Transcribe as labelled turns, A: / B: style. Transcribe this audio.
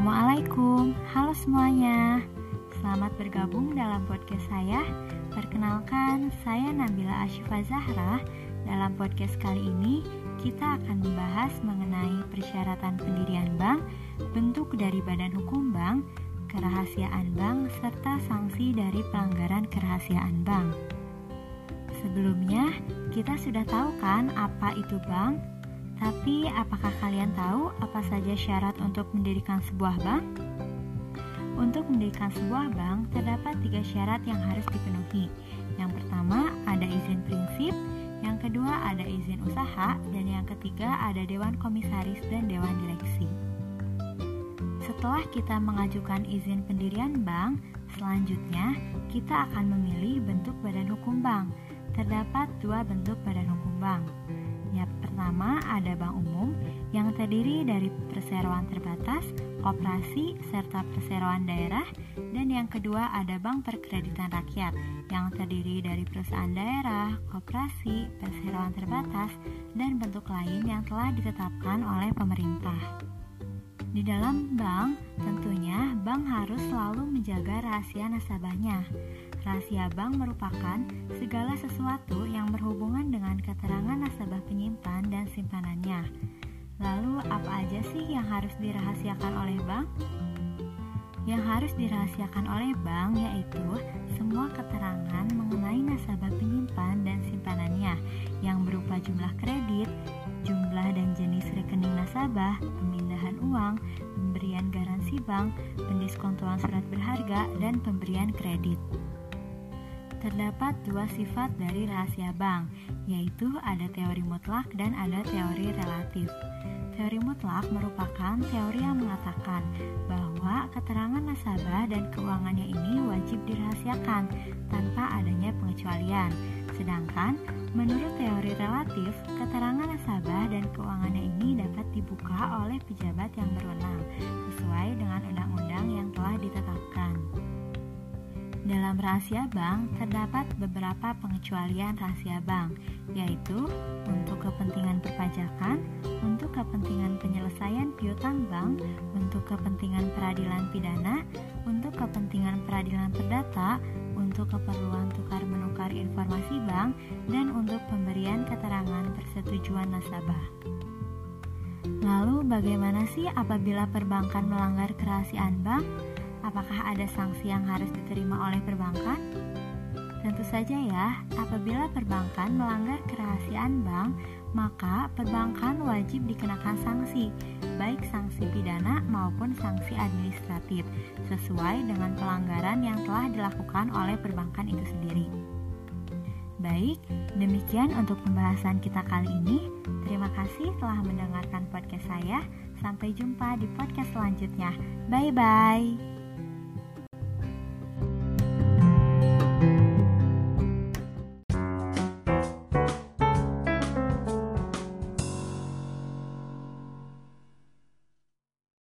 A: Assalamualaikum, halo semuanya. Selamat bergabung dalam podcast saya. Perkenalkan, saya Nabila Ashifa Zahra. Dalam podcast kali ini, kita akan membahas mengenai persyaratan pendirian bank, bentuk dari badan hukum bank, kerahasiaan bank, serta sanksi dari pelanggaran kerahasiaan bank. Sebelumnya, kita sudah tahu kan apa itu bank? Tapi apakah kalian tahu apa saja syarat untuk mendirikan sebuah bank? Untuk mendirikan sebuah bank, terdapat tiga syarat yang harus dipenuhi. Yang pertama, ada izin prinsip, yang kedua ada izin usaha, dan yang ketiga ada dewan komisaris dan dewan direksi. Setelah kita mengajukan izin pendirian bank, selanjutnya kita akan memilih bentuk badan hukum bank. Terdapat dua bentuk badan hukum bank. Pertama ada bank umum yang terdiri dari perseroan terbatas, koperasi, serta perseroan daerah dan yang kedua ada bank perkreditan rakyat yang terdiri dari perusahaan daerah, koperasi, perseroan terbatas, dan bentuk lain yang telah ditetapkan oleh pemerintah. Di dalam bank, tentunya bank harus selalu menjaga rahasia nasabahnya. Rahasia bank merupakan segala sesuatu yang berhubungan harus dirahasiakan oleh bank? Yang harus dirahasiakan oleh bank yaitu semua keterangan mengenai nasabah penyimpan dan simpanannya yang berupa jumlah kredit, jumlah dan jenis rekening nasabah, pemindahan uang, pemberian garansi bank, pendiskontoan surat berharga, dan pemberian kredit. Terdapat dua sifat dari rahasia bank, yaitu ada teori mutlak dan ada teori relatif. Teori mutlak merupakan teori yang mengatakan bahwa keterangan nasabah dan keuangannya ini wajib dirahasiakan tanpa adanya pengecualian. Sedangkan menurut teori relatif, keterangan nasabah dan keuangannya ini dapat dibuka oleh pejabat yang berwenang sesuai dengan undang-undang yang telah ditetapkan. Dalam rahasia bank terdapat beberapa pengecualian rahasia bank, yaitu untuk kepentingan perpajakan, untuk kepentingan penyelesaian piutang bank, untuk kepentingan peradilan pidana, untuk kepentingan peradilan perdata, untuk keperluan tukar menukar informasi bank, dan untuk pemberian keterangan persetujuan nasabah. Lalu bagaimana sih apabila perbankan melanggar kerahasiaan bank? Apakah ada sanksi yang harus diterima oleh perbankan? Tentu saja ya, apabila perbankan melanggar kerahasiaan bank, maka perbankan wajib dikenakan sanksi, baik sanksi pidana maupun sanksi administratif, sesuai dengan pelanggaran yang telah dilakukan oleh perbankan itu sendiri. Baik, demikian untuk pembahasan kita kali ini. Terima kasih telah mendengarkan podcast saya. Sampai jumpa di podcast selanjutnya. Bye bye.